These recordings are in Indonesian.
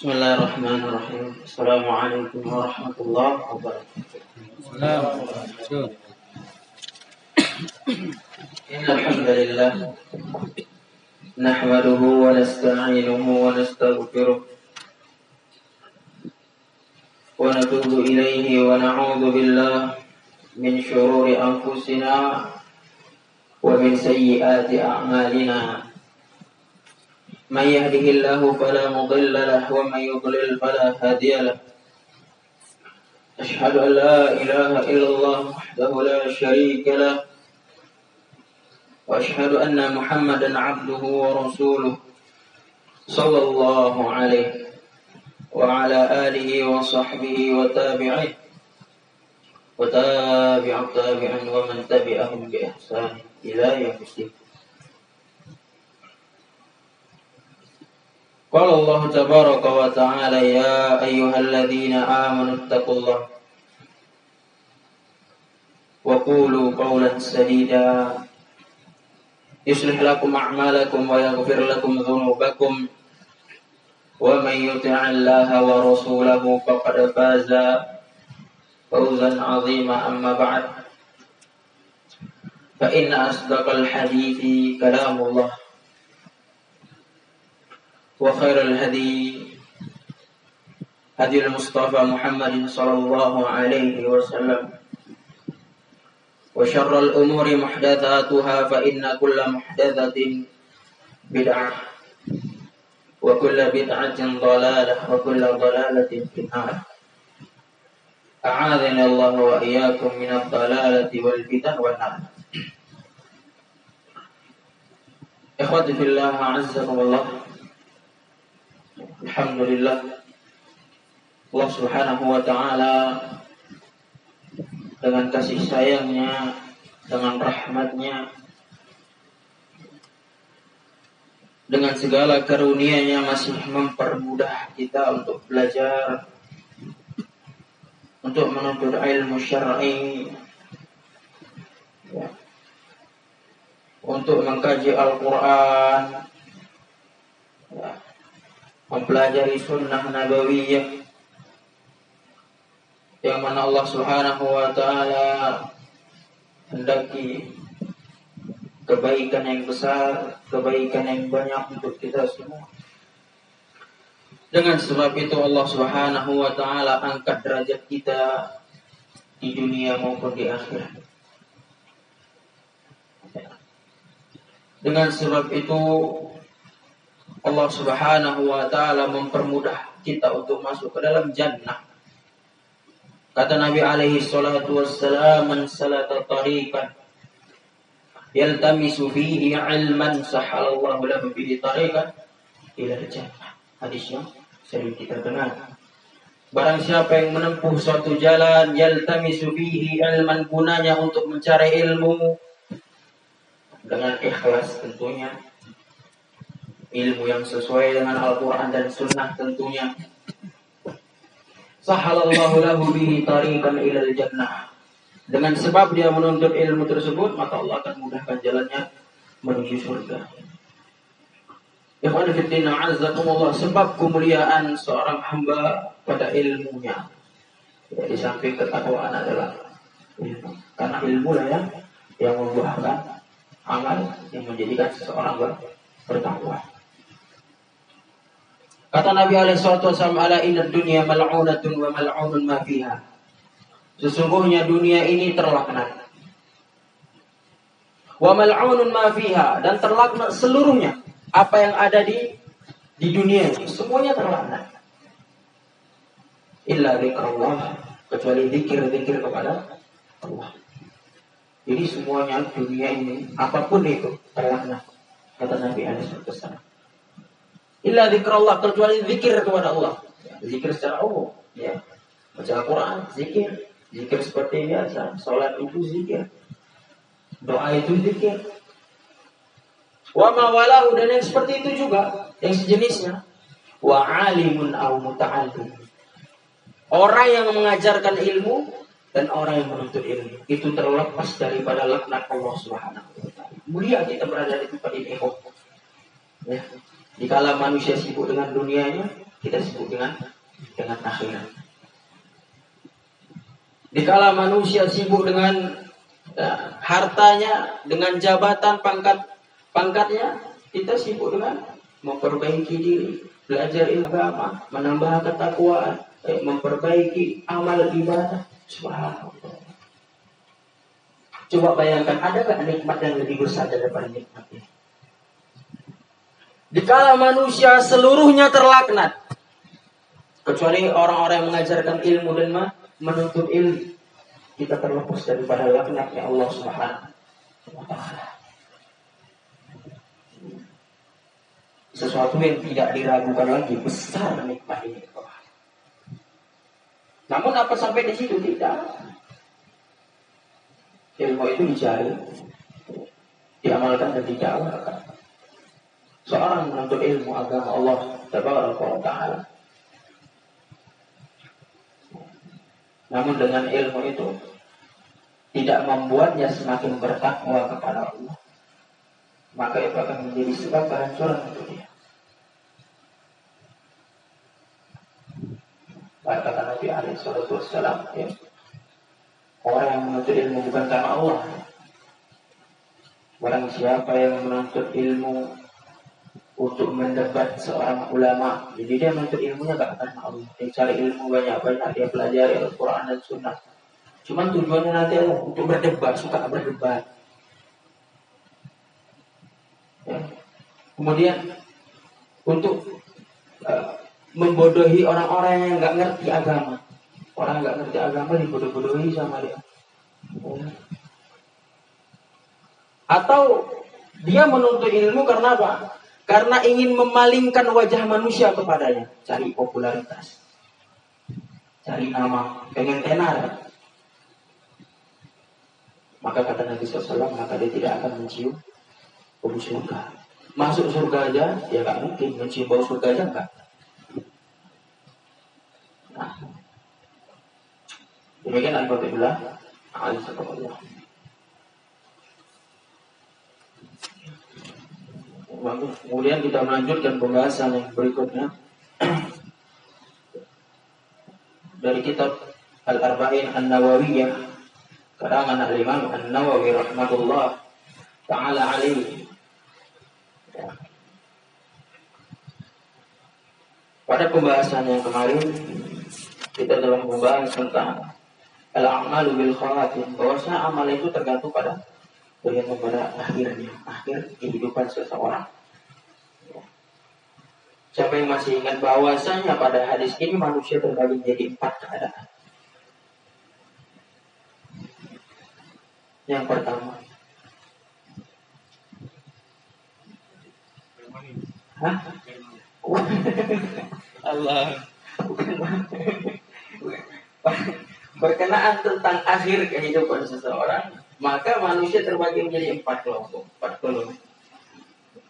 بسم الله الرحمن الرحيم السلام عليكم ورحمة الله وبركاته السلام إن الحمد لله نحمده ونستعينه ونستغفره ونتوب إليه ونعوذ بالله من شرور أنفسنا ومن سيئات أعمالنا من يهده الله فلا مضل له ومن يضلل فلا هادي له. أشهد أن لا إله إلا الله وحده لا شريك له وأشهد أن محمدا عبده ورسوله صلى الله عليه وعلى آله وصحبه وتابعه وتابع تابعا ومن تبعهم بإحسان إلى يوم الدين. قال الله تبارك وتعالى يا أيها الذين آمنوا اتقوا الله وقولوا قولا سديدا. يصلح لكم أعمالكم ويغفر لكم ذنوبكم. ومن يطع الله ورسوله فقد فاز فوزا عظيما. أما بعد فإن أصدق الحديث كلام الله. وخير الهدي هدي المصطفى محمد صلى الله عليه وسلم. وشر الأمور محدثاتها فإن كل محدثة بدعة وكل بدعة ضلالة وكل ضلالة في النار. أعاذنا الله وإياكم من الضلالة والفتن والنار. إخوتي في الله أعزكم الله. Alhamdulillah Allah subhanahu wa ta'ala dengan kasih sayangnya dengan rahmatnya dengan segala karunia-Nya masih mempermudah kita untuk belajar untuk menuntut ilmu syar'i ya. untuk mengkaji Al-Qur'an ya mempelajari sunnah nabawiyah yang mana Allah Subhanahu wa taala hendaki kebaikan yang besar, kebaikan yang banyak untuk kita semua. Dengan sebab itu Allah Subhanahu wa taala angkat derajat kita di dunia maupun di akhirat. Dengan sebab itu Allah Subhanahu wa taala mempermudah kita untuk masuk ke dalam jannah. Kata Nabi alaihi salatu wassalam, "Man salata tariqan yaltamisu fihi 'ilman sahalallahu lahu bihi tariqan ila jannah." Hadis yang sering kita dengar. Barang siapa yang menempuh suatu jalan yaltamisu fihi 'ilman gunanya untuk mencari ilmu dengan ikhlas tentunya ilmu yang sesuai dengan Al-Quran dan Sunnah tentunya. Sahalallahu lahu bihi tariqan ilal jannah. Dengan sebab dia menuntut ilmu tersebut, maka Allah akan mudahkan jalannya menuju surga. Ikhwan fillah azzakumullah sebab kemuliaan seorang hamba pada ilmunya. Ya, di samping ketakwaan adalah ilmu. Karena ilmu lah ya yang membuahkan amal yang menjadikan seseorang bertakwa. Kata Nabi Alaihissalam, "Ala inna dunya mal'unatun wa mal'unun ma fiha." Sesungguhnya dunia ini terlaknat. Wa mal'unun ma fiha dan terlaknat seluruhnya apa yang ada di di dunia ini semuanya terlaknat. Illa dzikrullah kecuali zikir-zikir kepada Allah. Jadi semuanya dunia ini apa pun itu terlaknat kata Nabi Alaihissalam. Illa zikrullah kecuali zikir kepada Allah. Zikir secara umum. Ya. Baca Al-Quran, zikir. Zikir seperti biasa. Salat itu zikir. Doa itu zikir. Wa mawalahu dan yang seperti itu juga. Yang sejenisnya. Wa alimun au muta'allim. Orang yang mengajarkan ilmu dan orang yang menuntut ilmu itu terlepas daripada laknat Allah Subhanahu wa taala. Mulia kita berada di tempat ini. Ya. Dikala manusia sibuk dengan dunianya, kita sebut dengan dengan akhirat. Dikala manusia sibuk dengan ya, hartanya, dengan jabatan pangkat pangkatnya, kita sibuk dengan memperbaiki diri, belajar agama, menambah ketakwaan, eh, memperbaiki amal ibadah. Subhanallah. Coba bayangkan, ada nggak nikmat yang lebih besar daripada nikmat ini? Dikala manusia seluruhnya terlaknat, kecuali orang-orang yang mengajarkan ilmu dan menuntut ilmu, kita terlepas daripada laknatnya Allah Subhanahu wa taala. Sesuatu yang tidak diragukan lagi besar nikmat ini. Namun apa sampai di situ tidak? ilmu itu dicari, diamalkan dan didakwahkan. Seorang menuntut ilmu agama Allah Taala. Namun dengan ilmu itu tidak membuatnya semakin bertakwa kepada Allah. Maka itu akan menjadi sebab kehancuran untuk dia. Kata Nabi Alaihi Wasallam, ya, Orang yang menuntut ilmu bukan karena Allah. Orang siapa yang menuntut ilmu untuk mendebat seorang ulama, jadi dia menuntut ilmunya gak karena Allah. Dia cari ilmu banyak-banyak, dia pelajari Al-Quran dan Sunnah. Cuman tujuannya nanti untuk berdebat, suka berdebat. Ya. Kemudian untuk uh, membodohi orang-orang yang nggak ngerti agama. Orang nggak ngerti agama dibodoh-bodohi sama dia. Atau dia menuntut ilmu karena apa? Karena ingin memalingkan wajah manusia kepadanya. Cari popularitas. Cari nama. Pengen tenar. Maka kata Nabi SAW, maka dia tidak akan mencium bau surga. Masuk surga aja, ya nggak mungkin. Mencium bau surga aja enggak. Nah, Demikian Al-Fatihullah. Alhamdulillah. Kemudian kita melanjutkan pembahasan yang berikutnya dari kitab Al-Arba'in An-Nawawiyah karangan Al-Imam An-Nawawi rahmatullah taala alaihi. Pada pembahasan yang kemarin kita telah membahas tentang al-amalu bil khawatim bahwasanya amal itu tergantung pada pada akhirnya? Akhir kehidupan seseorang. Siapa yang masih ingat bahwasanya pada hadis ini manusia terbagi menjadi empat keadaan? Yang pertama. Hah? Allah. Berkenaan tentang akhir kehidupan seseorang, maka manusia terbagi menjadi empat kelompok, empat kelompok.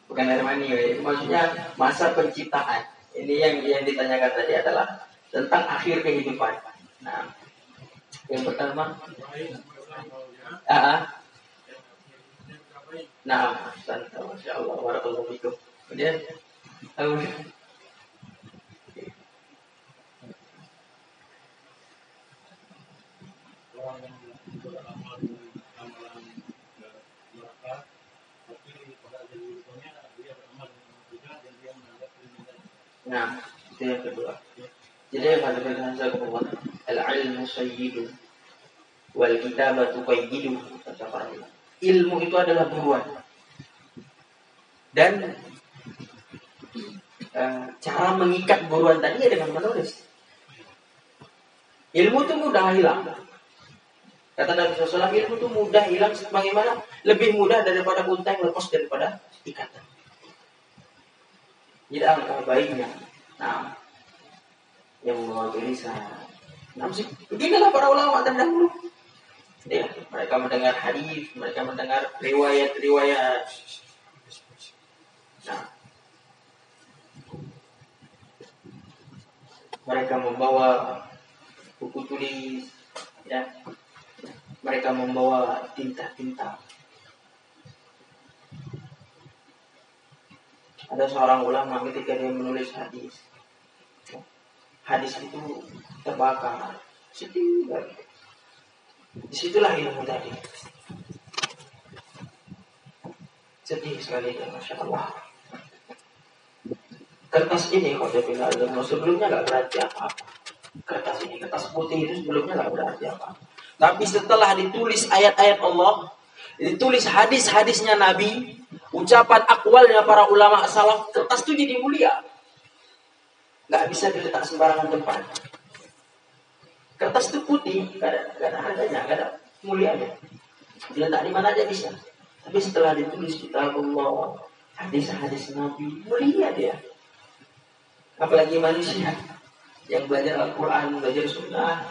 Bukan dari mana ya, maksudnya masa penciptaan. Ini yang yang ditanyakan tadi adalah tentang akhir kehidupan. Nah, yang pertama, ah, nah, masya Allah, warahmatullahi wabarakatuh. Kemudian, Nah, itu yang kedua. Jadi kata Ibn Hazar al-ilmu sayyidu wal kitabatu qayyidu kata para Ilmu itu adalah buruan. Dan uh, cara mengikat buruan tadi ya dengan menulis. Ilmu itu mudah hilang. Kata Nabi SAW, ilmu itu mudah hilang bagaimana? Lebih mudah daripada unta yang lepas daripada ikatan. Jadi angka baiknya. Nah, yang mewakili saya. Nah, beginilah para ulama terdahulu. Ya, mereka mendengar hadis, mereka mendengar riwayat-riwayat. Nah, mereka membawa buku tulis, ya, mereka membawa tinta-tinta Ada seorang ulama ketika dia menulis hadis, hadis itu terbakar. Sedih. Di situlah ilmu tadi. Sedih sekali dan Masya Allah. Kertas ini kalau dia bilang sebelumnya nggak berarti apa-apa. Kertas ini, kertas putih itu sebelumnya nggak berarti apa-apa. Tapi setelah ditulis ayat-ayat Allah, ditulis hadis-hadisnya Nabi, ucapan akwalnya para ulama salaf, kertas itu jadi mulia. Nggak bisa diletak sembarangan tempat. Kertas itu putih, gak ada, gak ada harganya, gak ada mulianya. Diletak di mana aja bisa. Tapi setelah ditulis kita Allah, hadis-hadis Nabi, mulia dia. Apalagi manusia yang belajar Al-Quran, belajar Sunnah,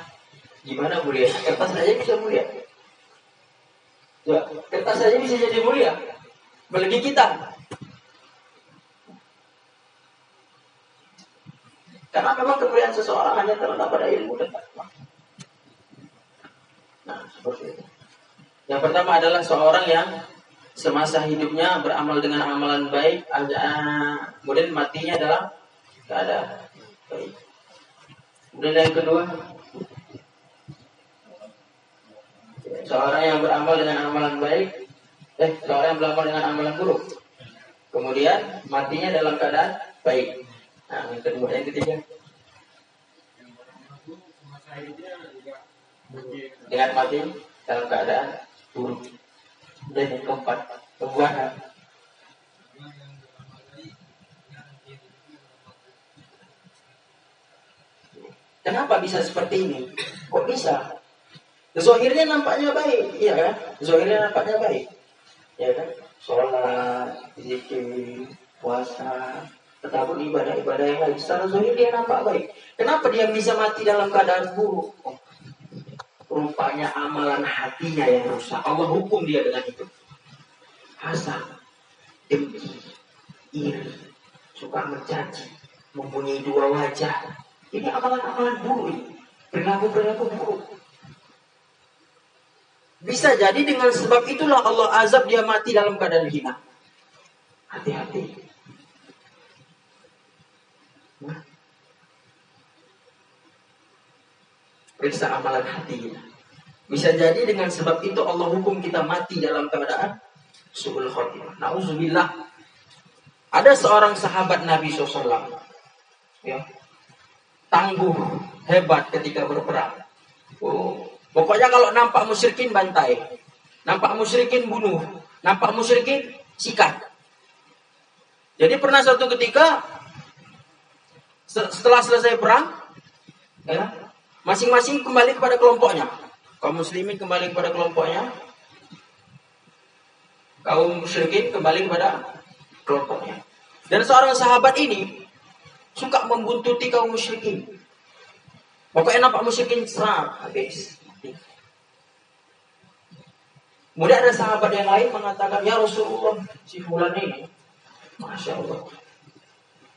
gimana mulia? Kertas saja bisa mulia. Kertas saja bisa jadi mulia. Apalagi kita. Karena memang kemuliaan seseorang hanya terletak pada ilmu dan takwa. Nah, seperti itu. Yang pertama adalah seorang yang semasa hidupnya beramal dengan amalan baik, kemudian matinya adalah keadaan baik. Kemudian yang kedua, seorang yang beramal dengan amalan baik, eh, seorang yang beramal dengan amalan buruk. Kemudian matinya dalam keadaan baik. Nah, yang kedua, yang ketiga. Dengan mati dalam keadaan buruk. Dan yang keempat, pembuatan. Kenapa bisa seperti ini? Kok bisa? Zohirnya nampaknya baik, iya kan? Zohirnya nampaknya baik, ya kan? Sholat, zikir, puasa, tetapi ibadah-ibadah yang lain secara zohir dia nampak baik. Kenapa dia bisa mati dalam keadaan buruk? Oh, rupanya amalan hatinya yang rusak. Allah hukum dia dengan itu. Hasad, dengki, iri, suka mencaci, mempunyai dua wajah. Ini amalan-amalan buruk ini. Perilaku-perilaku buruk. Bisa jadi dengan sebab itulah Allah azab dia mati dalam keadaan hina. Hati-hati. Periksa amalan hati kita. Bisa jadi dengan sebab itu Allah hukum kita mati dalam keadaan su'ul khotimah. Nauzubillah. Ada seorang sahabat Nabi SAW. Ya. Tangguh, hebat ketika berperang. Oh. Pokoknya kalau nampak musyrikin bantai. Nampak musyrikin bunuh. Nampak musyrikin sikat. Jadi pernah suatu ketika setelah selesai perang, ya, masing-masing kembali kepada kelompoknya. Kaum muslimin kembali kepada kelompoknya. Kaum musyrikin kembali kepada kelompoknya. Dan seorang sahabat ini suka membuntuti kaum musyrikin. Pokoknya nampak musyrikin serang habis. Kemudian ada sahabat yang lain mengatakan, Ya Rasulullah, si fulan ini, Masya Allah,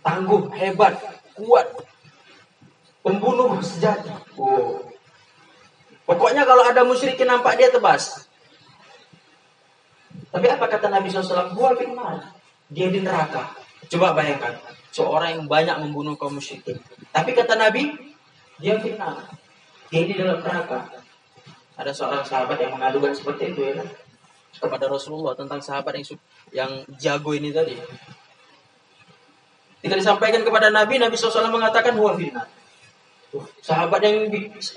tangguh, hebat, kuat. Pembunuh sejati. Oh. Pokoknya kalau ada musyrikin nampak dia tebas. Tapi apa kata Nabi SAW? Gua firman. Dia di neraka. Coba bayangkan. Seorang yang banyak membunuh kaum musyrikin. Tapi kata Nabi, dia fitnah. Dia di dalam neraka. Ada seorang sahabat yang mengadukan seperti itu ya kan? Kepada Rasulullah tentang sahabat yang yang jago ini tadi. Ketika disampaikan kepada Nabi, Nabi SAW mengatakan huwa finnar. Sahabat yang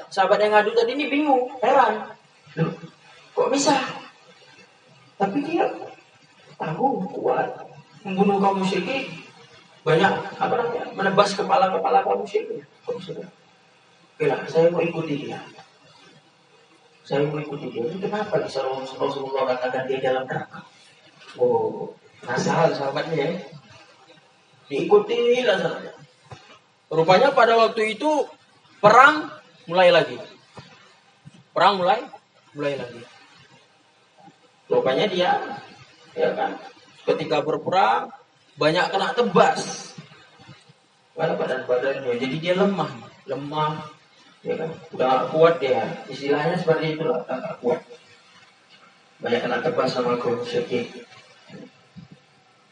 sahabat yang ngadu tadi ini bingung, heran. kok bisa? Tapi dia tahu kuat membunuh kaum musyrikin banyak apa namanya menebas kepala kepala kaum bisa? Oke lah, saya mau ikuti dia. Saya mau ikuti dia. Ini kenapa bisa Rasulullah katakan dia dalam neraka? Oh, penasaran sahabatnya ya. Diikuti lah. Rupanya pada waktu itu perang mulai lagi. Perang mulai mulai lagi. Rupanya dia ya kan ketika berperang banyak kena tebas pada badan badannya jadi dia lemah lemah ya kan? Udah gak kuat dia. Istilahnya seperti itulah udah gak kuat. Banyak kena tebas sama kaum sedikit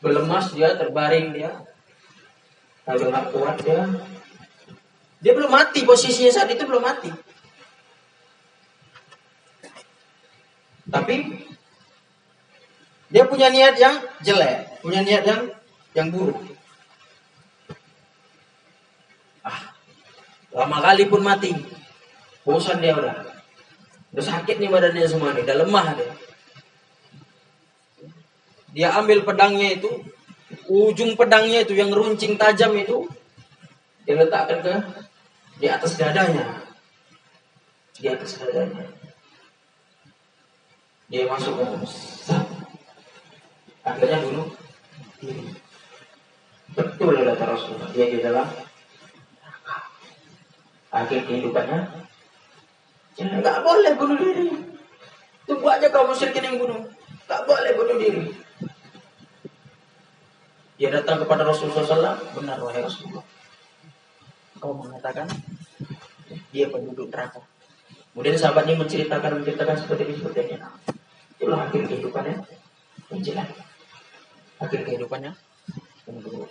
berlemas dia terbaring dia. Kalau nggak kuat ya Dia belum mati posisinya saat itu belum mati. Tapi dia punya niat yang jelek, punya niat yang yang buruk. Lama kali pun mati. Bosan dia udah. Udah sakit nih badannya semua nih, udah lemah dia. Dia ambil pedangnya itu, ujung pedangnya itu yang runcing tajam itu, dia letakkan ke di atas dadanya. Di atas dadanya. Dia masuk ke Akhirnya dulu Betul kata Rasulullah. Dia di dalam akhir kehidupannya Ya, nggak boleh bunuh diri. Tunggu aja kaum musyrikin yang bunuh. Nggak boleh bunuh diri. Dia datang kepada Rasulullah SAW. Benar wahai Rasulullah. Kau mengatakan dia penduduk neraka. Kemudian sahabatnya menceritakan menceritakan seperti ini seperti ini. Itulah akhir kehidupannya menjelang. Akhir kehidupannya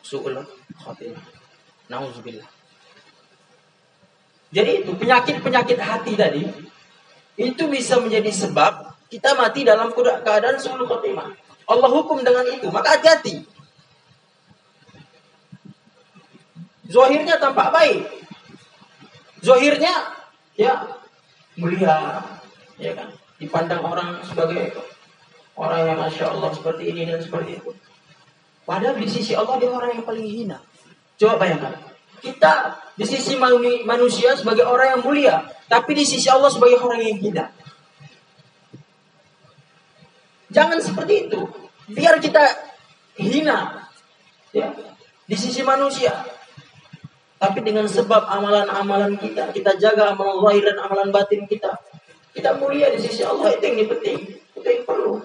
suul khatimah. Nauzubillah. Jadi itu penyakit-penyakit hati tadi itu bisa menjadi sebab kita mati dalam keadaan suul khotimah. Allah hukum dengan itu, maka hati-hati. Zohirnya tampak baik. Zohirnya ya mulia, ya kan? Dipandang orang sebagai orang yang masya Allah seperti ini dan seperti itu. Padahal di sisi Allah dia orang yang paling hina. Coba bayangkan. Kita di sisi manusia sebagai orang yang mulia, tapi di sisi Allah sebagai orang yang hina. Jangan seperti itu. Biar kita hina ya, di sisi manusia. Tapi dengan sebab amalan-amalan kita, kita jaga amalan lahir dan amalan batin kita. Kita mulia di sisi Allah itu yang penting, itu yang perlu.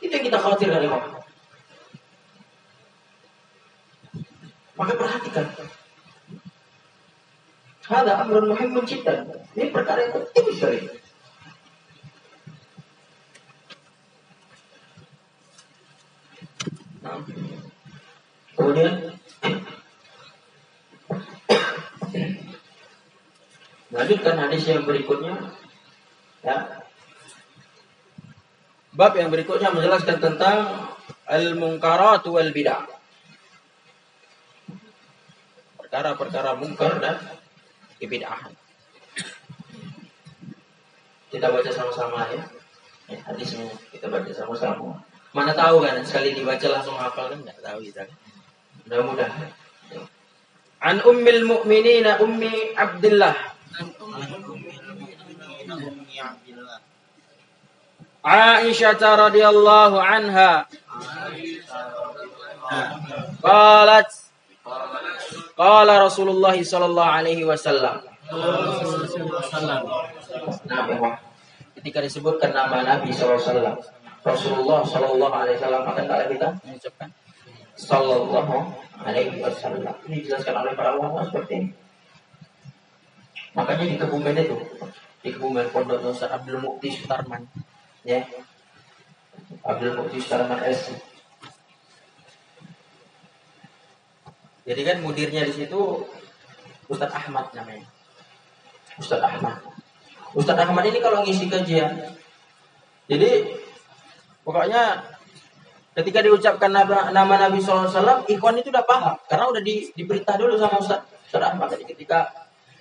Itu yang kita khawatirkan dari Allah. Maka perhatikan. Ada amrun muhimmun jiddan. Ini perkara yang penting sekali. Nah. Kemudian lanjutkan hadis yang berikutnya. Ya. Bab yang berikutnya menjelaskan tentang al-munkarat wal bid'ah perkara-perkara mungkar dan kebid'ahan. Kita baca sama-sama ya. ya hadisnya kita baca sama-sama. Mana tahu kan sekali dibaca langsung hafal kan nggak tahu kita. Mudah-mudahan. An ummil mu'minina ummi Abdullah. Aisyah radhiyallahu anha. Qalat Qala Rasulullah sallallahu alaihi wasallam. Nah, ketika disebutkan nama Nabi SAW, Rasulullah Sallallahu Alaihi Wasallam akan kala kita mengucapkan Sallallahu Alaihi Wasallam. Ini dijelaskan oleh para ulama seperti ini. Makanya di Kebumen itu, di Kebumen Pondok Ustaz Abdul Mukti Sutarman, ya, Abdul Mukti Sutarman S Jadi kan mudirnya di situ Ustadz Ahmad namanya. Ustadz Ahmad. Ustadz Ahmad ini kalau ngisi kajian, jadi pokoknya ketika diucapkan nama, nama Nabi SAW, ikhwan itu udah paham karena udah di, diberita dulu sama Ustadz, Ustadz Ahmad. Jadi ketika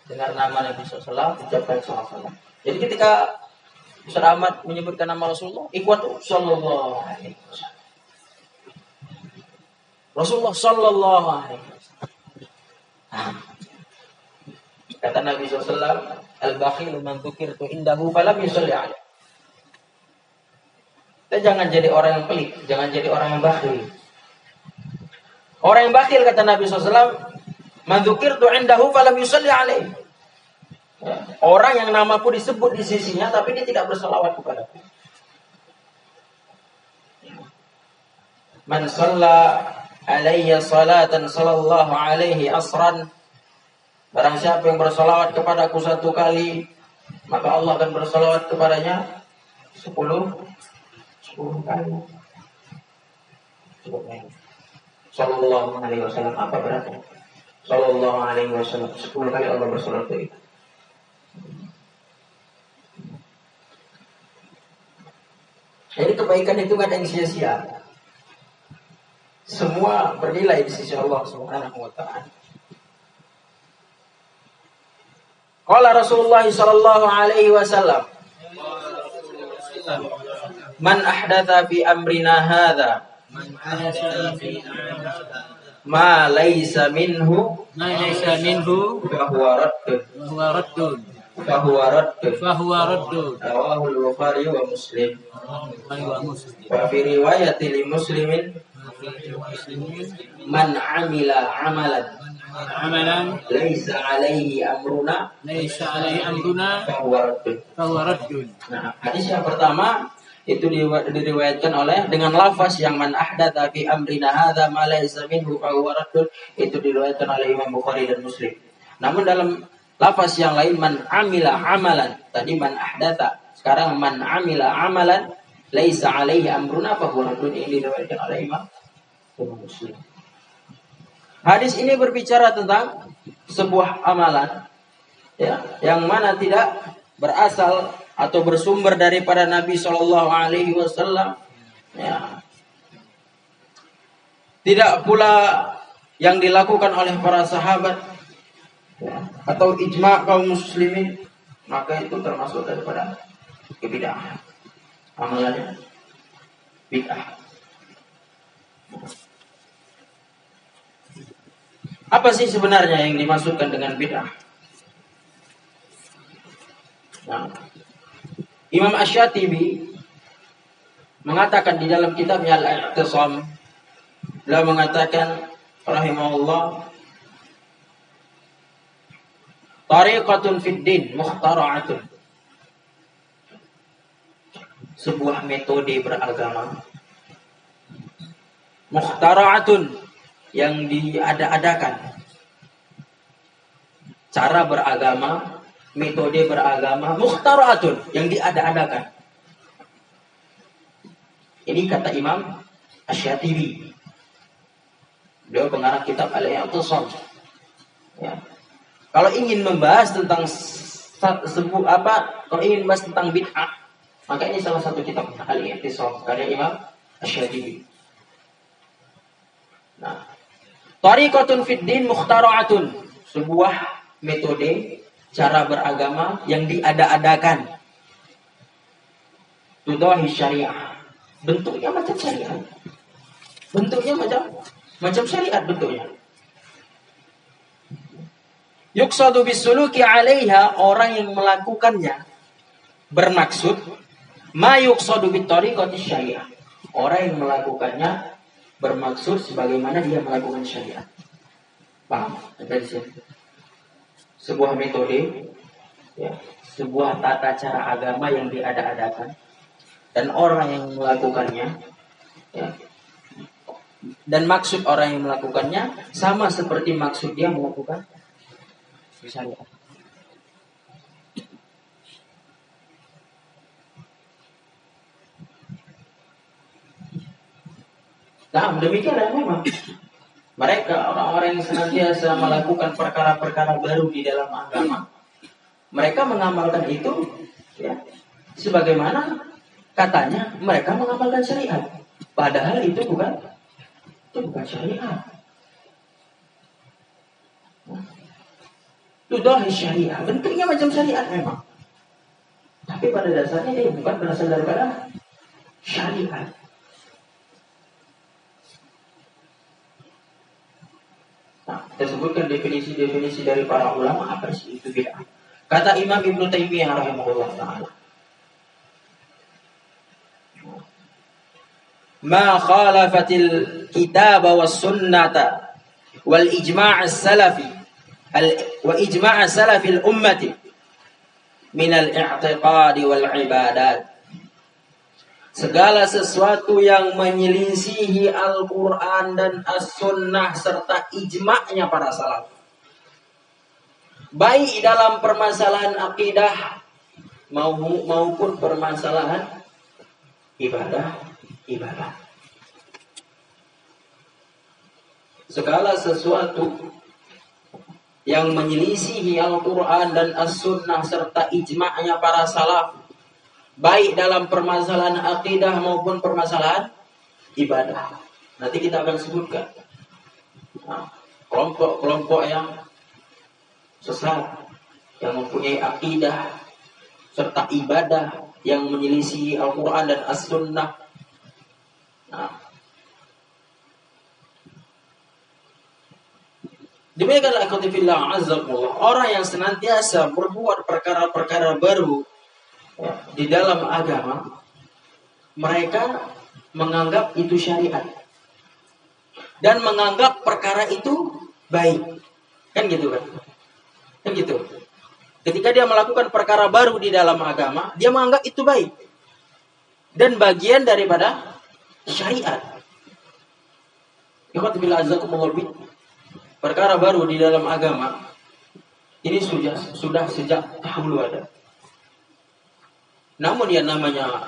dengar nama Nabi SAW, ucapkan SAW. Jadi ketika Ustadz Ahmad menyebutkan nama Rasulullah, ikhwan itu Sallallahu Alaihi. Rasulullah Sallallahu Alaihi. Kata Nabi SAW, Al-bakhilu man tu indahu falam yusalli. Kita jangan jadi orang yang pelit, jangan jadi orang yang bakhil. Orang yang bakhil kata Nabi SAW, man tu indahu falam yusalli alaih. Orang yang nama pun disebut di sisinya tapi dia tidak bersalawat kepada aku. Man salla alayya salatan sallallahu alaihi asran Barang siapa yang bersalawat kepadaku satu kali Maka Allah akan bersalawat kepadanya Sepuluh Sepuluh kali Cukup Sallallahu alaihi wasallam apa berarti? Sallallahu alaihi wasallam sepuluh kali Allah bersolat itu. Jadi kebaikan itu gak ada yang sia-sia semua bernilai di sisi Allah Subhanahu wa taala. Qala Rasulullah sallallahu alaihi wasallam Man ahdatha fi amrina hadha ma laisa minhu ma laisa minhu fahuwa raddun. fahuwa raddun. Fahuwa raddun. Fahuwa raddun. Rawahu al-bukhari wa muslim. Wa fi riwayati li muslimin Man amila amalan. Amalan. Laisa alaihi amruna. Laisa alaihi amruna. Fahuwa raddun. Nah, hadis yang pertama itu diriwayatkan oleh dengan lafaz yang man ahdatha fi amrina hadza ma laisa minhu fahuwa raddun itu diriwayatkan oleh Imam Bukhari dan Muslim. Namun dalam lafaz yang lain man amila amalan. Tadi man ahdatha. Sekarang man amila amalan laisa alaihi amruna fa huwa ini? Diriwayatkan oleh Imam Muslim. Hadis ini berbicara tentang sebuah amalan ya yang mana tidak berasal atau bersumber daripada Nabi Wasallam ya. Tidak pula yang dilakukan oleh para sahabat ya, atau ijma kaum muslimin maka itu termasuk daripada kebidahan amalannya bid'ah. Apa sih sebenarnya yang dimaksudkan dengan bid'ah? Nah, Imam Ash-Shatibi mengatakan di dalam kitabnya Al-I'tisam beliau mengatakan rahimahullah tariqatun fid din sebuah metode beragama mukhtara'atun yang diada-adakan cara beragama metode beragama mukhtaratun yang diada-adakan. Ini kata Imam Asy-Syatibi. Beliau pengarang kitab Al-I'tisam. Ya. Kalau ingin membahas tentang sebuah apa, kalau ingin membahas tentang bid'ah, maka ini salah satu kitab Al-I'tisam karya Imam Asy-Syatibi. Nah, Tariqatun fid din mukhtara'atun, sebuah metode cara beragama yang diada-adakan. Tudahi syariah. Bentuknya macam syariat. Bentuknya macam macam syariat bentuknya. Yuksadu bisuluki alaiha orang yang melakukannya bermaksud ma yuksadu bitariqati syariah. Orang yang melakukannya bermaksud sebagaimana dia melakukan syariat. Paham? Di sini sebuah metode, ya, sebuah tata cara agama yang diada-adakan, dan orang yang melakukannya, ya, dan maksud orang yang melakukannya sama seperti maksud dia melakukan syariat. Nah, demikian memang mereka orang-orang yang senantiasa melakukan perkara-perkara baru di dalam agama. Mereka mengamalkan itu ya sebagaimana katanya mereka mengamalkan syariat. Padahal itu bukan itu bukan syariat. Sudah syariat, bentuknya macam syariat memang. Tapi pada dasarnya dia bukan berasal daripada syariat. Nah, kita sebutkan definisi-definisi dari para ulama apa sih itu bid'ah. Kata Imam Ibnu Taimiyah rahimahullah taala. Ma khalafatil kitab was sunnata wal ijma' as-salafi al wa ijma' salafi al ummati min al i'tiqad wal ibadat Segala sesuatu yang menyelisihi Al-Quran dan As-Sunnah serta ijma'nya para salaf. Baik dalam permasalahan akidah maupun permasalahan ibadah ibadah. segala sesuatu yang menyelisihi Al-Quran dan As-Sunnah serta ijma'nya para salaf baik dalam permasalahan akidah maupun permasalahan ibadah. Nanti kita akan sebutkan nah, kelompok-kelompok yang sesat yang mempunyai akidah serta ibadah yang menyelisih Al-Quran dan As-Sunnah. Nah, Demikianlah akhwatifillah azzakumullah. Orang yang senantiasa berbuat perkara-perkara baru di dalam agama, mereka menganggap itu syariat. Dan menganggap perkara itu baik. Kan gitu kan? Kan gitu. Ketika dia melakukan perkara baru di dalam agama, dia menganggap itu baik. Dan bagian daripada syariat. Perkara baru di dalam agama ini sudah sudah sejak dahulu ada. Namun yang namanya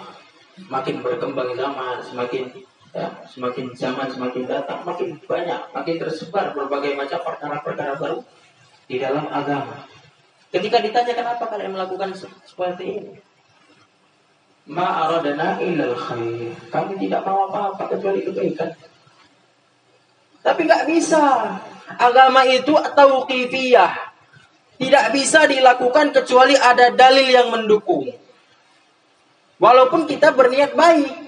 makin berkembang zaman, semakin ya, semakin zaman semakin datang, makin banyak, makin tersebar berbagai macam perkara-perkara baru di dalam agama. Ketika ditanya kenapa kalian melakukan seperti ini, ma'aradana illal khair. Kami tidak mau apa-apa kecuali kebaikan. Tapi nggak bisa. Agama itu tauqifiyah. Tidak bisa dilakukan kecuali ada dalil yang mendukung. Walaupun kita berniat baik.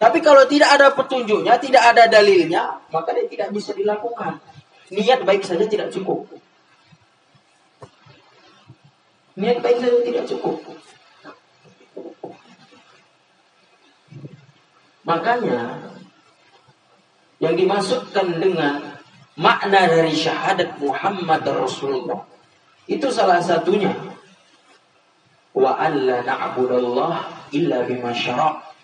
Tapi kalau tidak ada petunjuknya, tidak ada dalilnya, maka dia tidak bisa dilakukan. Niat baik saja tidak cukup. Niat baik saja tidak cukup. Makanya yang dimasukkan dengan makna dari syahadat Muhammad Rasulullah. Itu salah satunya. Wa alla na'budallah illa bima syara'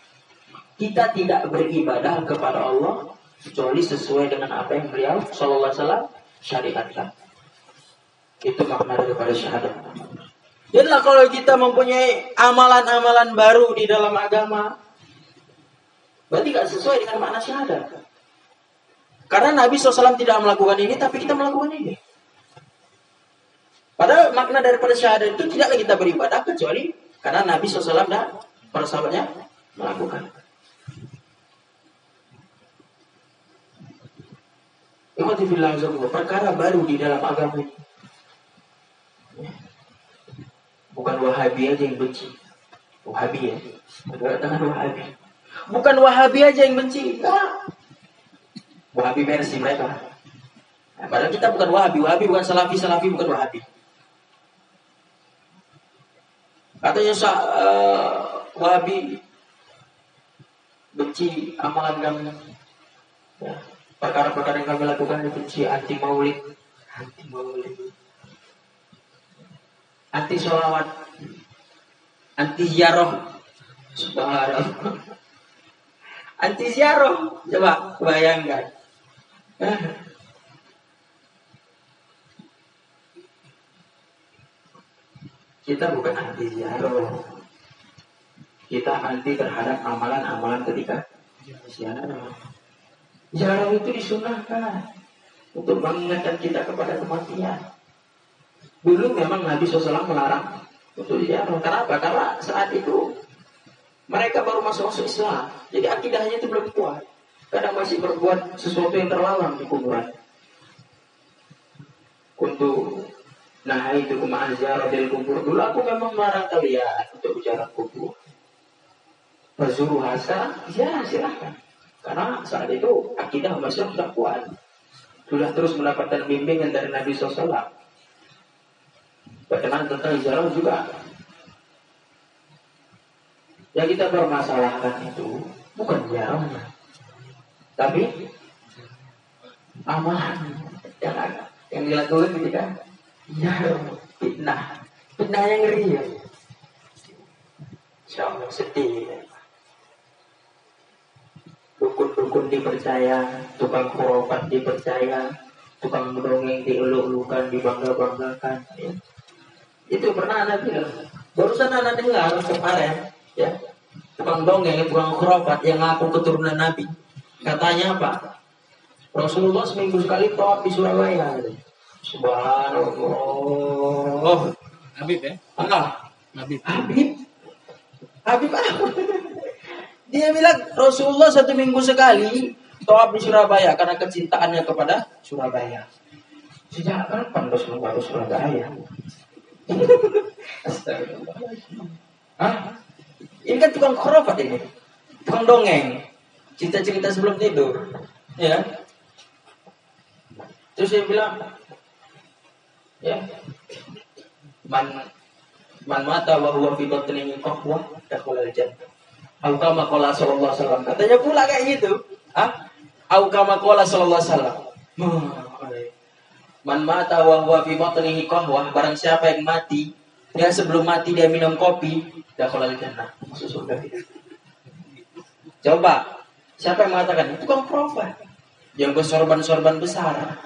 Kita tidak beribadah kepada Allah kecuali sesuai dengan apa yang beliau sallallahu alaihi wasallam syariatkan. Itu makna daripada syahadat. Jadilah kalau kita mempunyai amalan-amalan baru di dalam agama, berarti gak sesuai dengan makna syahadat. Karena Nabi SAW tidak melakukan ini, tapi kita melakukan ini. Padahal makna daripada syahadat itu tidaklah kita beribadah kecuali karena Nabi SAW dan para sahabatnya melakukan. Perkara baru di dalam agama ini. Bukan Wahabi aja yang benci. Wahabi ya. Dengan Wahabi. Bukan Wahabi aja yang benci. Wahabi versi mereka. Padahal kita bukan Wahabi, Wahabi bukan Salafi, Salafi bukan Wahabi. Katanya uh, Wahabi benci amalan kami. Ya, perkara-perkara yang kami lakukan benci anti maulid, anti maulid, anti sholawat, anti ziarah. Subhanallah. Anti ziarah. Coba bayangkan. Kita bukan anti ziarah. Kita anti terhadap amalan-amalan ketika ziarah. Ziarah itu disunahkan untuk mengingatkan kita kepada kematian. Dulu memang Nabi SAW melarang untuk ziarah. Kenapa? Karena saat itu mereka baru masuk masuk Islam. Jadi akidahnya itu belum kuat. Kadang masih berbuat sesuatu yang terlarang di kuburan. Untuk nah itu ziarah dari kubur. Dulu aku memang melarang kalian untuk bicara kubur. Berzuru hasa, ya silahkan. Karena saat itu akidah masih sudah kuat. Sudah terus mendapatkan bimbingan dari Nabi SAW. Berkenan tentang ziarah juga. Yang kita permasalahkan itu bukan ziarahnya. Tapi amalan yang ada, yang dilakukan ketika ya fitnah, fitnah yang ngeri ya. Insya Allah sedih. Dukun-dukun dipercaya, tukang khurafat dipercaya, tukang mendongeng dieluk-elukan, dibangga-banggakan. Ya. Itu pernah ada bilang. Barusan anak dengar kemarin, ya, tukang dongeng, tukang khurafat yang ngaku keturunan Nabi. Katanya apa? Rasulullah seminggu sekali tawaf di Surabaya. Subhanallah. Habib ya? Ah, Habib. Habib. Habib apa? Dia bilang Rasulullah satu minggu sekali tawaf di Surabaya karena kecintaannya kepada Surabaya. Sejak kapan Rasulullah ke Surabaya? Hah? Ini kan tukang khurafat ini. Tukang dongeng. Cerita-cerita sebelum tidur. Ya. Terus dia bilang, ya, man man mata wa huwa fi batnihi qahwa dakhala al-jannah. Au kama qala sallallahu alaihi wasallam. Katanya pula kayak gitu. Hah? Au kama qala sallallahu alaihi wasallam. Man mata wa huwa fi batnihi qahwa, barang siapa yang mati, dia sebelum mati dia minum kopi, dakhala al-jannah. Masuk surga. Coba, siapa yang mengatakan itu kan prophet yang bersorban-sorban besar.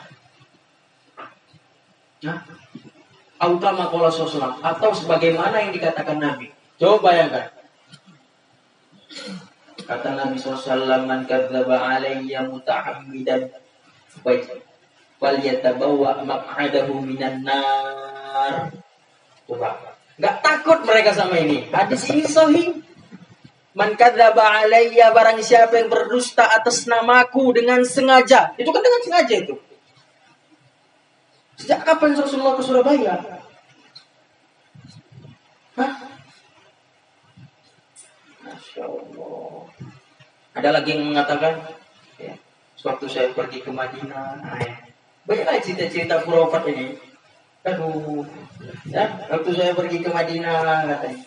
Autama kola sosulam atau sebagaimana yang dikatakan Nabi. Coba bayangkan. Kata Nabi SAW, Man kadzaba alayya muta'ammidan wal yatabawa maq'adahu minan nar. Coba. Nggak takut mereka sama ini. Hadis ini sahih. Man kadzaba alayya barang siapa yang berdusta atas namaku dengan sengaja. Itu kan dengan sengaja itu. Sejak kapan Rasulullah ke Surabaya? Hah? Ada lagi yang mengatakan, ya, suatu saya pergi ke Madinah, nah, ya. banyaklah cerita-cerita profet ini. Aduh, ya, waktu saya pergi ke Madinah, katanya,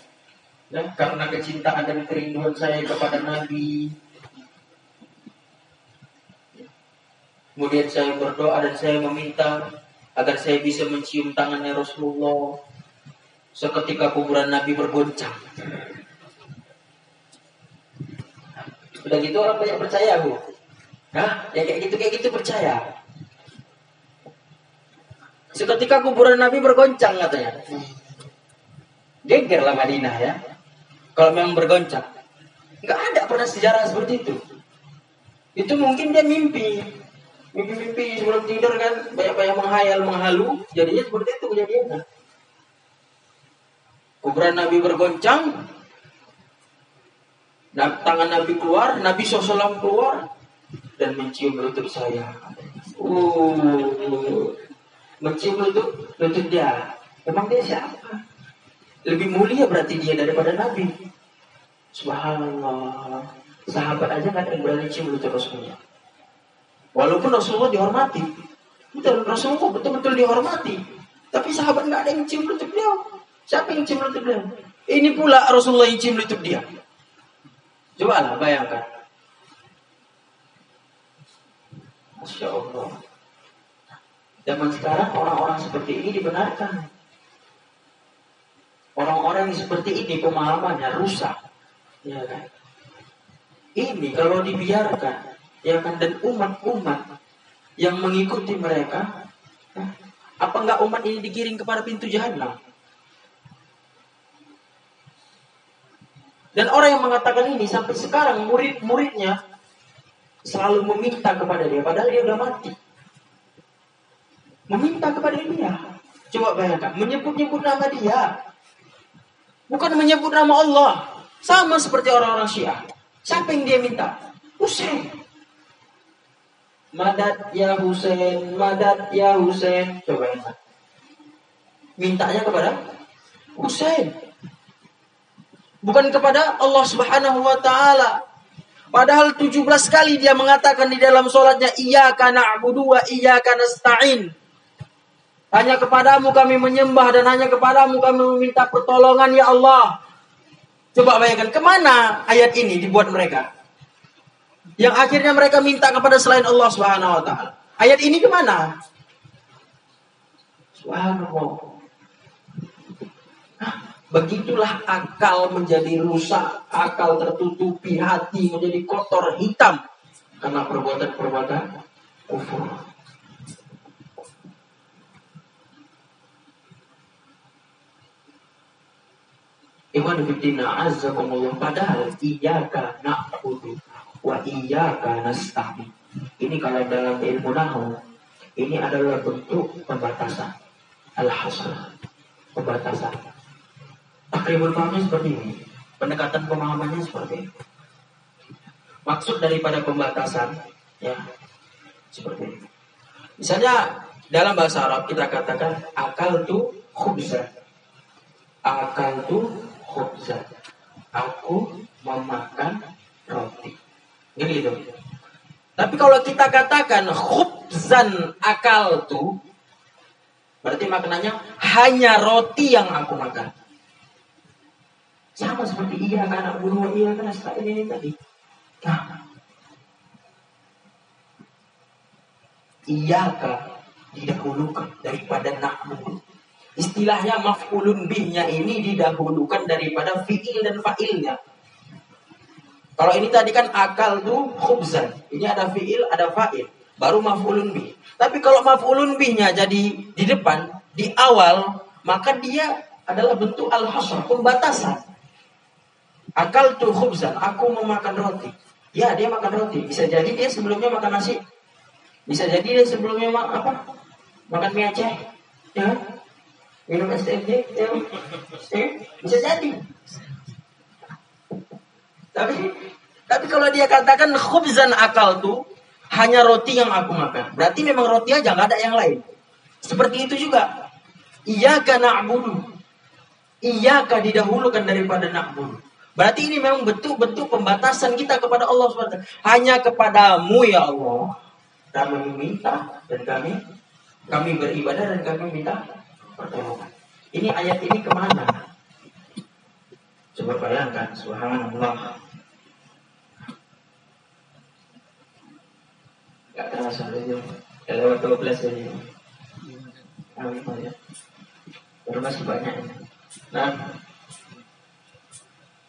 ya, karena kecintaan dan kerinduan saya kepada Nabi, Kemudian saya berdoa dan saya meminta agar saya bisa mencium tangannya Rasulullah. Seketika kuburan Nabi bergoncang. Udah gitu orang banyak percaya bu. Hah? Ya kayak gitu kayak gitu percaya. Seketika kuburan Nabi bergoncang katanya. Gegerlah Madinah ya. Kalau memang bergoncang. Nggak ada pernah sejarah seperti itu. Itu mungkin dia mimpi. Mimpi-mimpi sebelum tidur kan banyak-banyak menghayal, menghalu. Jadinya seperti itu kejadiannya. Kuburan Nabi bergoncang. Nah, tangan Nabi keluar, Nabi SAW keluar dan mencium lutut saya. Uh, mencium lutut lutut dia. Emang dia siapa? Lebih mulia berarti dia daripada Nabi. Subhanallah. Sahabat aja ada yang berani cium lutut Rasulullah. Walaupun Rasulullah dihormati. Betul, Rasulullah betul-betul dihormati. Tapi sahabat nggak ada yang cium lutut beliau. Siapa yang cium lutut beliau? Ini pula Rasulullah yang cium lutut dia. Coba lah bayangkan. Masya Allah. Zaman sekarang orang-orang seperti ini dibenarkan. Orang-orang yang seperti ini pemahamannya rusak. Ya kan? Ini kalau dibiarkan, ya kan dan umat-umat yang mengikuti mereka, ya, apa enggak umat ini digiring kepada pintu jahanam? Dan orang yang mengatakan ini sampai sekarang murid-muridnya selalu meminta kepada dia, padahal dia udah mati. Meminta kepada dia. Coba bayangkan, menyebut-nyebut nama dia. Bukan menyebut nama Allah. Sama seperti orang-orang Syiah. Siapa yang dia minta? Husain. Madat ya Husain, madat ya Husain. Coba bayangkan. Mintanya kepada Husain. Bukan kepada Allah Subhanahu wa taala. Padahal 17 kali dia mengatakan di dalam sholatnya Iyyaka na'budu wa iyyaka nasta'in. Hanya kepadamu kami menyembah dan hanya kepadamu kami meminta pertolongan ya Allah. Coba bayangkan ke mana ayat ini dibuat mereka. Yang akhirnya mereka minta kepada selain Allah Subhanahu wa taala. Ayat ini ke mana? Subhanallah. Begitulah akal menjadi rusak, akal tertutupi, hati menjadi kotor hitam karena perbuatan-perbuatan kufur. Iwan fitina azzakumullah padahal iyyaka na'budu wa iyyaka nasta'in. Ini kalau dalam ilmu nahu, ini adalah bentuk pembatasan. Al-hasr. Pembatasan. Takribul pahamnya seperti ini. Pendekatan pemahamannya seperti ini. Maksud daripada pembatasan, ya, seperti ini. Misalnya dalam bahasa Arab kita katakan akal tu khubza. Akal tu khubza. Aku memakan roti. Ini gitu. Tapi kalau kita katakan khubzan akal tu berarti maknanya hanya roti yang aku makan. Sama seperti iya kan anak bunuh iya kan ini tadi. Nah, iyaka didahulukan daripada na'budu. Istilahnya maf'ulun bihnya ini didahulukan daripada fi'il dan fa'ilnya. Kalau ini tadi kan akal tuh khubzan. Ini ada fi'il, ada fa'il. Baru maf'ulun bih. Tapi kalau maf'ulun bihnya jadi di depan, di awal, maka dia adalah bentuk al-hasr, pembatasan. Akal tuh khubzan, aku memakan roti. Ya, dia makan roti. Bisa jadi dia sebelumnya makan nasi. Bisa jadi dia sebelumnya ma apa? Makan mie Aceh. Ya. Minum teh, ya. Eh, bisa jadi. Tapi tapi kalau dia katakan khubzan akal tuh hanya roti yang aku makan. Berarti memang roti aja nggak ada yang lain. Seperti itu juga. Iyyaka na'budu. Iyyaka didahulukan daripada na'budu. Berarti ini memang bentuk-bentuk pembatasan kita kepada Allah SWT. Hanya kepadamu ya Allah. Kami meminta dan kami kami beribadah dan kami minta pertolongan. Ini ayat ini ke mana? Coba bayangkan, subhanallah. Gak terasa aja. Ya lewat 12 aja. Kami banyak. Baru masih banyak. Nah,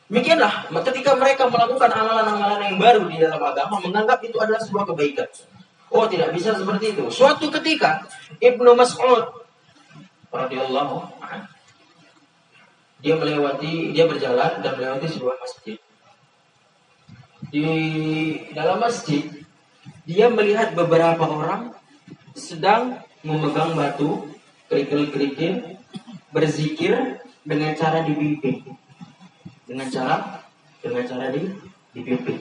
Demikianlah ketika mereka melakukan amalan-amalan yang baru di dalam agama menganggap itu adalah sebuah kebaikan. Oh tidak bisa seperti itu. Suatu ketika Ibnu Mas'ud radhiyallahu dia melewati dia berjalan dan melewati sebuah masjid. Di dalam masjid dia melihat beberapa orang sedang memegang batu kerikil-kerikil berzikir dengan cara dibimbing dengan cara dengan cara di dipimpin.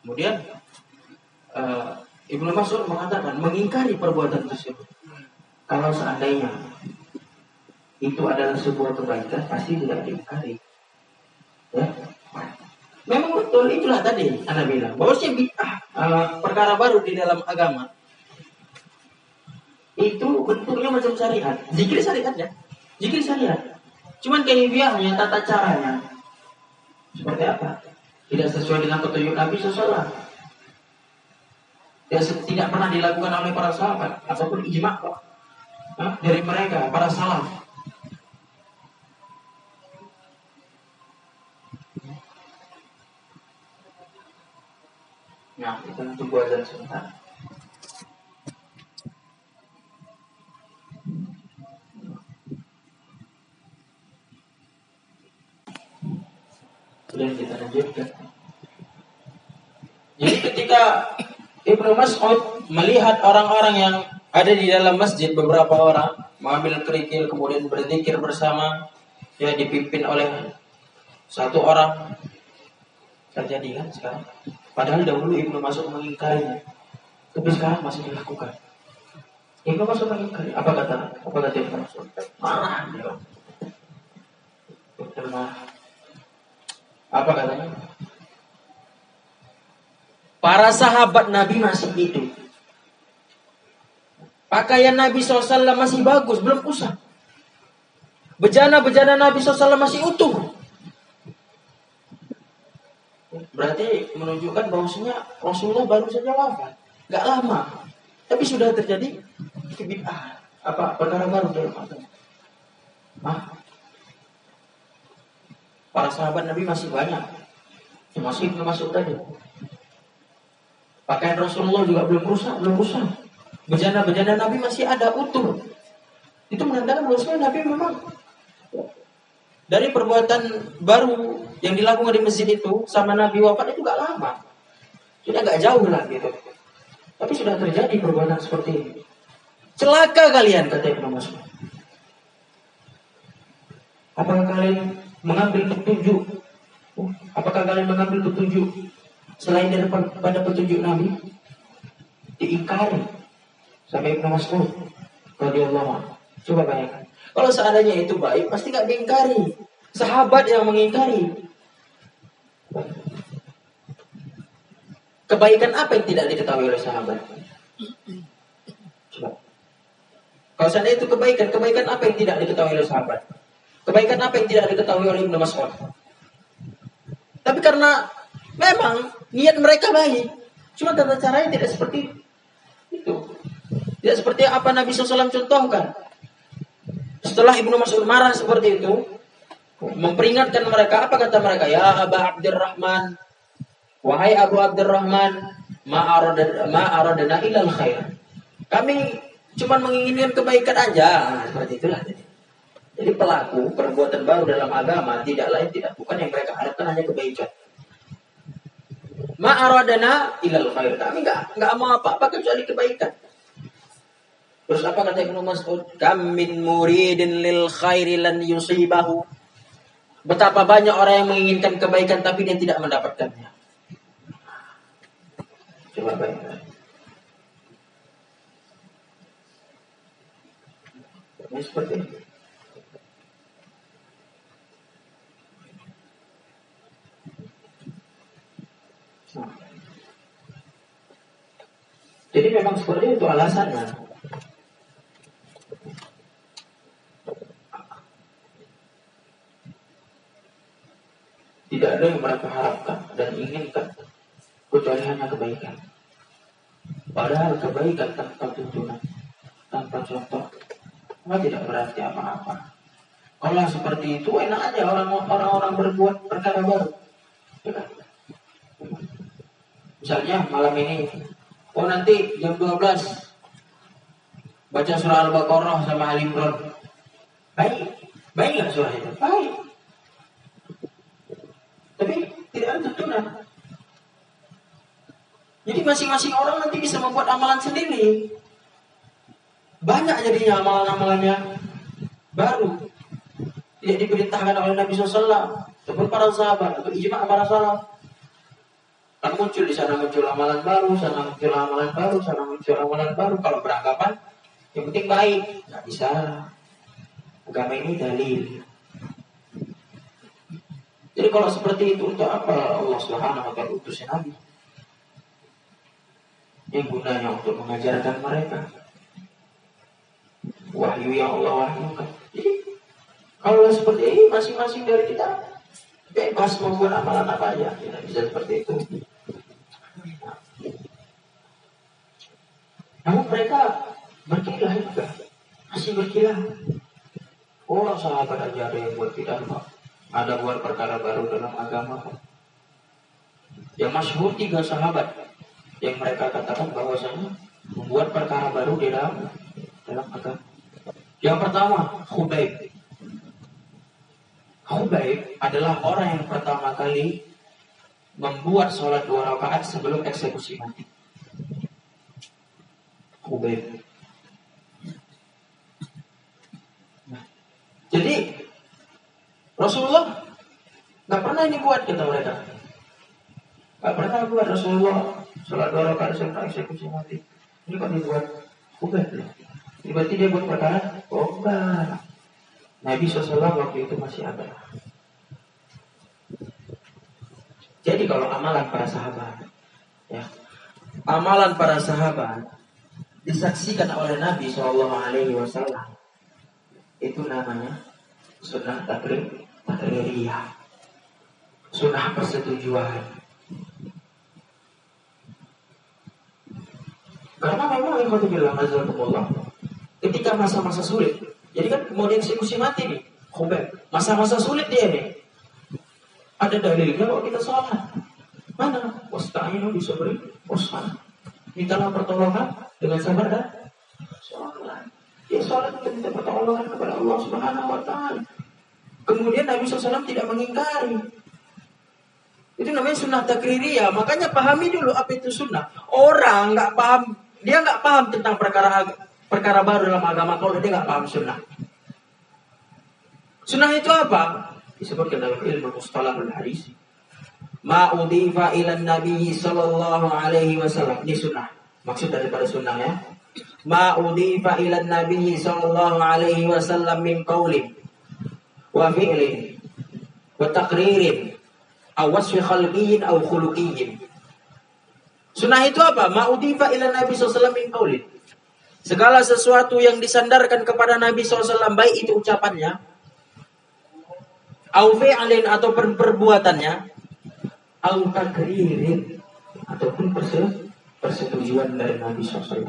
Kemudian uh, Ibnu Mas'ud mengatakan mengingkari perbuatan tersebut. kalau seandainya itu adalah sebuah kebaikan, pasti tidak diingkari. Ya, Memang betul itulah tadi Anda bilang bahwa bid'ah uh, perkara baru di dalam agama itu bentuknya macam syariat. Zikir syariat ya. Zikir syariat. Cuman kaifiahnya, tata caranya seperti apa? Tidak sesuai dengan petunjuk Nabi SAW. ya tidak pernah dilakukan oleh para sahabat ataupun ijma Hah? dari mereka para salaf Nah, kita tunggu azan sebentar. Kemudian kita lanjutkan. Jadi ketika Ibnu Mas'ud melihat orang-orang yang ada di dalam masjid beberapa orang mengambil kerikil kemudian berzikir bersama ya dipimpin oleh satu orang terjadi kan sekarang padahal dahulu Ibnu Mas'ud mengingkarinya. Tapi sekarang masih dilakukan. Ibnu Mas'ud mengingkari. Apa kata? Apa kata Ibnu Mas'ud? Marah dia. Marah. Apa katanya? Para sahabat Nabi masih hidup. Pakaian Nabi SAW masih bagus, belum usah. Bejana-bejana Nabi SAW masih utuh. Berarti menunjukkan bahwasanya Rasulullah baru saja wafat. Gak lama. Tapi sudah terjadi kebid'ah. Apa perkara baru dalam agama. Hah? Para sahabat Nabi masih banyak. Masih belum masuk tadi. Pakaian Rasulullah juga belum rusak, belum rusak. Bejana-bejana Nabi masih ada utuh. Itu menandakan bahwa Nabi memang dari perbuatan baru yang dilakukan di masjid itu sama Nabi wafat itu gak lama. Sudah gak jauh lah gitu. Tapi sudah terjadi perbuatan seperti ini. Celaka kalian kata Ibnu Mas'ud. Apakah kalian mengambil petunjuk? Apakah kalian mengambil petunjuk selain daripada petunjuk Nabi? Diingkari sampai Ibnu Mas'ud radhiyallahu. Coba bayangkan. Kalau seandainya itu baik, pasti gak diingkari. Sahabat yang mengingkari. Kebaikan apa yang tidak diketahui oleh sahabat? Coba. Kalau seandainya itu kebaikan, kebaikan apa yang tidak diketahui oleh sahabat? Kebaikan apa yang tidak diketahui oleh Ibnu Mas'ud? Tapi karena memang niat mereka baik, cuma tata caranya tidak seperti itu. Tidak seperti apa Nabi SAW contohkan. Setelah Ibnu Mas'ud marah seperti itu, memperingatkan mereka, apa kata mereka? Ya Aba Abdurrahman, wahai Abu Abdurrahman, ma'aradana ilal khair. Kami cuma menginginkan kebaikan aja. Nah, seperti itulah. Jadi pelaku perbuatan baru dalam agama tidak lain tidak bukan yang mereka harapkan hanya kebaikan. Ma'aradana ilal khair. Kami nggak nggak mau apa-apa kecuali kebaikan. Terus apa kata Ibnu Mas'ud? Kam min muridin lil khairi lan yusibahu. Betapa banyak orang yang menginginkan kebaikan tapi dia tidak mendapatkannya. Coba bayangkan. Ini. Jadi memang seperti itu alasannya. Tidak ada yang mereka harapkan dan inginkan kecuali hanya kebaikan. Padahal kebaikan tanpa tuntunan, tanpa contoh, nggak tidak berarti apa-apa. Kalau seperti itu enak aja orang-orang berbuat perkara baru. Ya kan? Misalnya malam ini, oh nanti jam 12 baca surah Al-Baqarah sama Al Imran. Baik, baik nggak surah itu? Baik. Tapi tidak ada tuntunan. Jadi masing-masing orang nanti bisa membuat amalan sendiri. Banyak jadinya amalan-amalannya baru. Tidak diperintahkan oleh Nabi SAW ataupun para sahabat atau ijma para salaf. Kan muncul di sana muncul amalan baru, sana muncul amalan baru, sana muncul amalan baru. Kalau beranggapan yang penting baik, nggak bisa. Agama ini dalil. Jadi kalau seperti itu untuk apa Allah Subhanahu wa taala utus Nabi? Yang gunanya untuk mengajarkan mereka. Wahyu yang Allah wahyukan. Jadi kalau seperti ini masing-masing dari kita bebas membuat amalan apa aja, tidak bisa seperti itu. Namun mereka berkilah juga, masih berkilah. Oh sahabat aja ada yang buat tidak ada buat perkara baru dalam agama. Yang masyhur tiga sahabat yang mereka katakan bahwasanya membuat perkara baru di dalam dalam agama. Yang pertama, Khubaib. Khubaib adalah orang yang pertama kali membuat sholat dua rakaat sebelum eksekusi mati. Khubaib. Nah, jadi Rasulullah nggak pernah ini buat kata mereka. Nggak pernah buat Rasulullah sholat dua rakaat sebelum eksekusi mati. Ini kok dibuat Khubaib. Berarti dia buat perkara? Enggak. Nabi SAW waktu itu masih ada. Jadi kalau amalan para sahabat, ya, amalan para sahabat disaksikan oleh Nabi Wasallam itu namanya sunnah takrir takririyah, sunnah persetujuan. Karena memang yang bilang Allah ketika masa-masa sulit, jadi kan mau dieksekusi mati nih, Khubeb, masa-masa sulit dia nih. Ada dalilnya kalau kita sholat. Mana? Wasta'inu bisabri wasfan. Mintalah pertolongan dengan sabar dan sholat. Ya sholat untuk minta pertolongan kepada Allah Subhanahu wa taala. Kemudian Nabi SAW tidak mengingkari. Itu namanya sunnah takririyah. Makanya pahami dulu apa itu sunnah. Orang nggak paham, dia nggak paham tentang perkara perkara baru dalam agama kalau dia nggak paham sunnah. Sunnah itu apa? Disebutkan dalam ilmu mustalahul hadis. Ma udhifa ila nabi sallallahu alaihi wasallam. Ini sunnah. Maksud daripada sunnah ya. Ma udhifa ila nabi sallallahu alaihi wasallam min wa fi'lin wa taqririn aw wasfi khalqiyyin aw khuluqiyyin. Sunnah itu apa? Ma udhifa ila nabi sallallahu alaihi wasallam. Segala sesuatu yang disandarkan kepada Nabi SAW baik itu ucapannya au fi'lin atau per perbuatannya au takririn ataupun perse persetujuan dari Nabi SAW.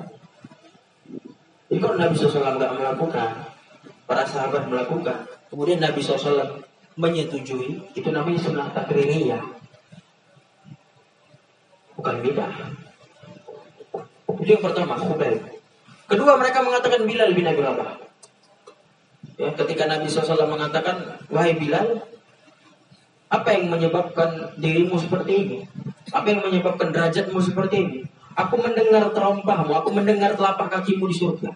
Jadi kalau Nabi SAW nggak melakukan, para sahabat melakukan, kemudian Nabi SAW menyetujui, itu namanya sunnah takririyah. Bukan beda. Itu yang pertama, Khubayb. Kedua mereka mengatakan Bilal bin Abi Rabah. Ya, ketika Nabi SAW mengatakan, wahai Bilal, apa yang menyebabkan dirimu seperti ini? Apa yang menyebabkan derajatmu seperti ini? Aku mendengar terompahmu, aku mendengar telapak kakimu di surga.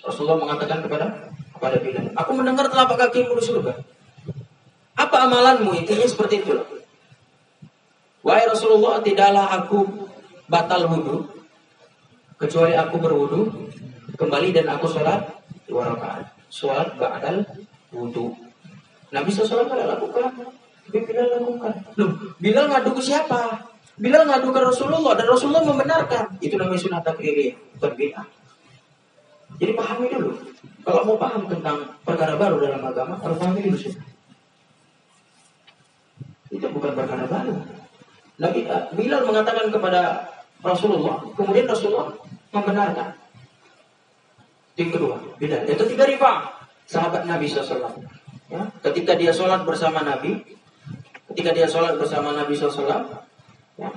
Rasulullah mengatakan kepada kepada Bilal, aku mendengar telapak kakimu di surga. Apa amalanmu? Intinya seperti itu. Wahai Rasulullah, tidaklah aku batal wudhu kecuali aku berwudu kembali dan aku sholat dua rakaat sholat ba'dal wudu Nabi SAW tidak lakukan tapi Bilal lakukan Loh, Bilal ngadu ke siapa? Bilal ngadu ke Rasulullah dan Rasulullah membenarkan itu namanya sunnah takriri bukan jadi pahami dulu kalau mau paham tentang perkara baru dalam agama harus pahami dulu sih itu bukan perkara baru Nabi Bilal mengatakan kepada Rasulullah kemudian Rasulullah membenarkan. Yang kedua, beda. Yang ketiga riba, sahabat Nabi SAW. Ya, ketika dia sholat bersama Nabi, ketika dia sholat bersama Nabi SAW, ya,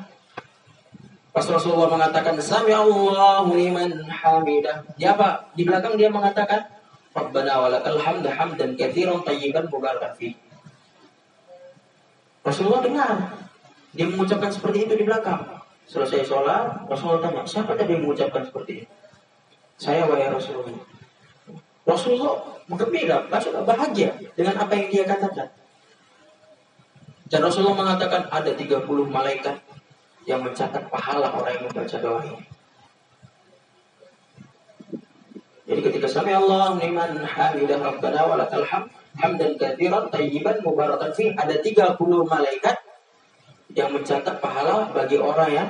pas Rasulullah mengatakan Sami Allahu liman hamidah. Dia apa? Di belakang dia mengatakan Rabbana walakal hamda hamdan katsiran tayyiban mubarakan fi. Rasulullah dengar. Dia mengucapkan seperti itu di belakang. Selesai sholat, Rasulullah tanya, siapa tadi yang mengucapkan seperti ini? Saya wahai Rasulullah. Rasulullah bergembira, maksudnya bahagia dengan apa yang dia katakan. Dan Rasulullah mengatakan ada 30 malaikat yang mencatat pahala orang yang membaca doa ini. Jadi ketika sami Allah liman hamidah rabbana walakal hamd hamdan katsiran tayyiban mubarakan fi ada 30 malaikat yang mencatat pahala bagi orang yang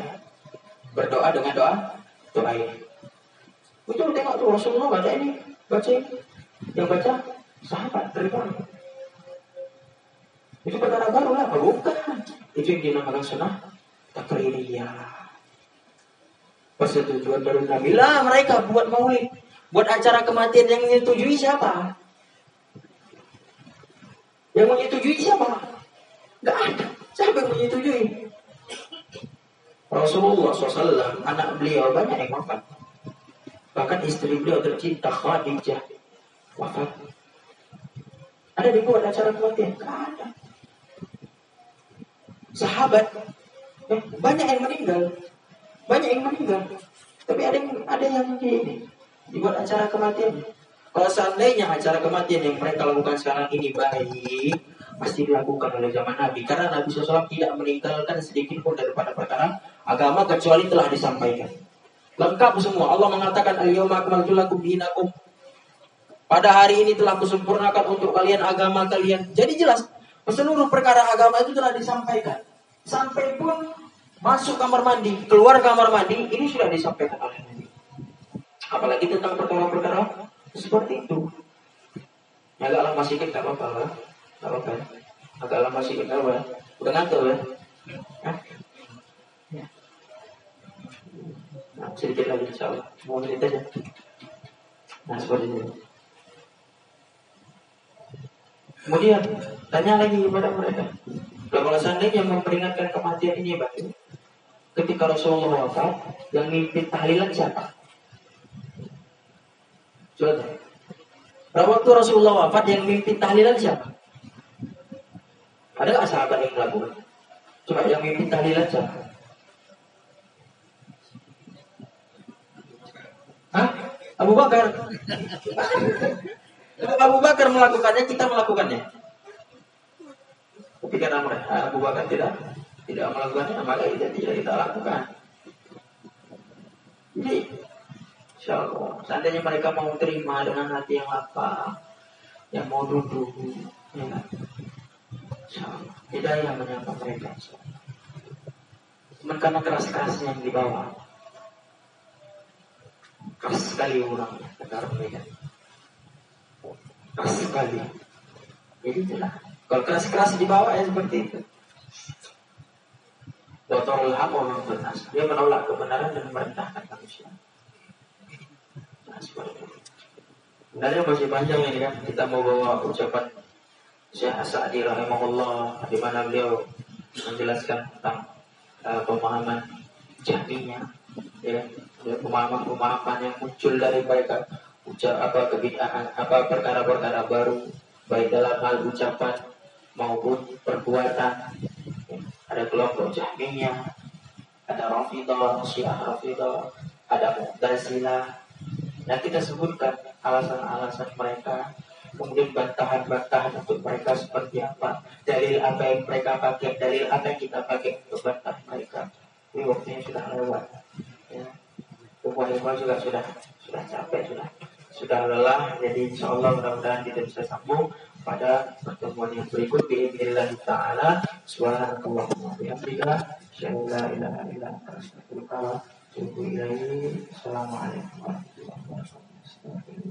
berdoa dengan doa doa ini. Betul tengok tuh Rasulullah baca ini, baca ini. Yang baca sahabat terima. Itu perkara baru lah, bukan. Itu yang dinamakan sunnah takririyah. Persetujuan dari Nabi lah mereka buat maulid, buat acara kematian yang menyetujui siapa? Yang menyetujui siapa? Gak ada. Siapa yang menyetujui? Rasulullah SAW, anak beliau banyak yang wafat. Bahkan istri beliau tercinta Khadijah wafat. Ada dibuat acara kematian? Tidak ada. Sahabat banyak yang meninggal, banyak yang meninggal. Tapi ada yang ada yang ini dibuat acara kematian. Kalau seandainya acara kematian yang mereka lakukan sekarang ini baik, pasti dilakukan oleh zaman Nabi. Karena Nabi SAW tidak meninggalkan sedikit pun daripada perkara agama kecuali telah disampaikan. Lengkap semua. Allah mengatakan al-yawma akmaltu lakum dinakum. Pada hari ini telah kusempurnakan untuk kalian agama kalian. Jadi jelas, seluruh perkara agama itu telah disampaikan. Sampai pun masuk kamar mandi, keluar kamar mandi, ini sudah disampaikan oleh Nabi. Apalagi tentang perkara-perkara seperti itu. Agak lama sedikit, tak apa-apa. Apa-apa. Agak lama sedikit, gak apa Udah ngantuk ya? Hah? Nah, sedikit lagi insya Allah. Mau cerita aja. Nah, seperti ini. Kemudian, tanya lagi kepada mereka. Kalau seandainya memperingatkan kematian ini, Pak, ketika Rasulullah wafat, yang mimpi tahlilan siapa? Coba Waktu Rasulullah wafat yang mimpin tahlilan siapa? Ada nggak sahabat yang melakukan? Coba yang mimpin tahlilan siapa? Hah? Abu Bakar. Abu Bakar melakukannya, kita melakukannya. Tapi karena Abu Bakar tidak tidak melakukannya, maka kita tidak kita lakukan. Jadi, insya Allah, seandainya mereka mau terima dengan hati yang lapang, yang mau duduk, ya? Insya Allah, hidayah menyapa mereka. Cuman keras-kerasnya yang dibawa, keras sekali orangnya, orang Medan. Keras sekali. Jadi itulah. Kalau keras-keras dibawa ya seperti itu. Watorul haq wa benar. Dia menolak kebenaran dan merendahkan manusia. Sebenarnya masih panjang ini kan. Kita mau bawa ucapan Syekh Sa'di rahimahullah di mana beliau menjelaskan tentang uh, pemahaman jahminya ya pemahaman-pemahaman yang muncul dari mereka ucap apa kebid'ahan apa perkara-perkara baru baik dalam hal ucapan maupun perbuatan ada kelompok jahmiyah ada rafidah syiah rafidah ada mu'tazilah yang kita sebutkan alasan-alasan mereka kemudian bantahan-bantahan untuk mereka seperti apa dalil apa yang mereka pakai dalil apa yang kita pakai untuk bantah mereka. Ini waktunya sudah lewat ya. Umar juga sudah sudah capek sudah sudah lelah. Jadi insya Allah mudah-mudahan kita bisa sambung pada pertemuan yang berikut. Biidznillah taala. Subhanakallahumma wa bihamdika. Asyhadu an la ilaha atubu ilaik assalamualaikum warahmatullahi wabarakatuh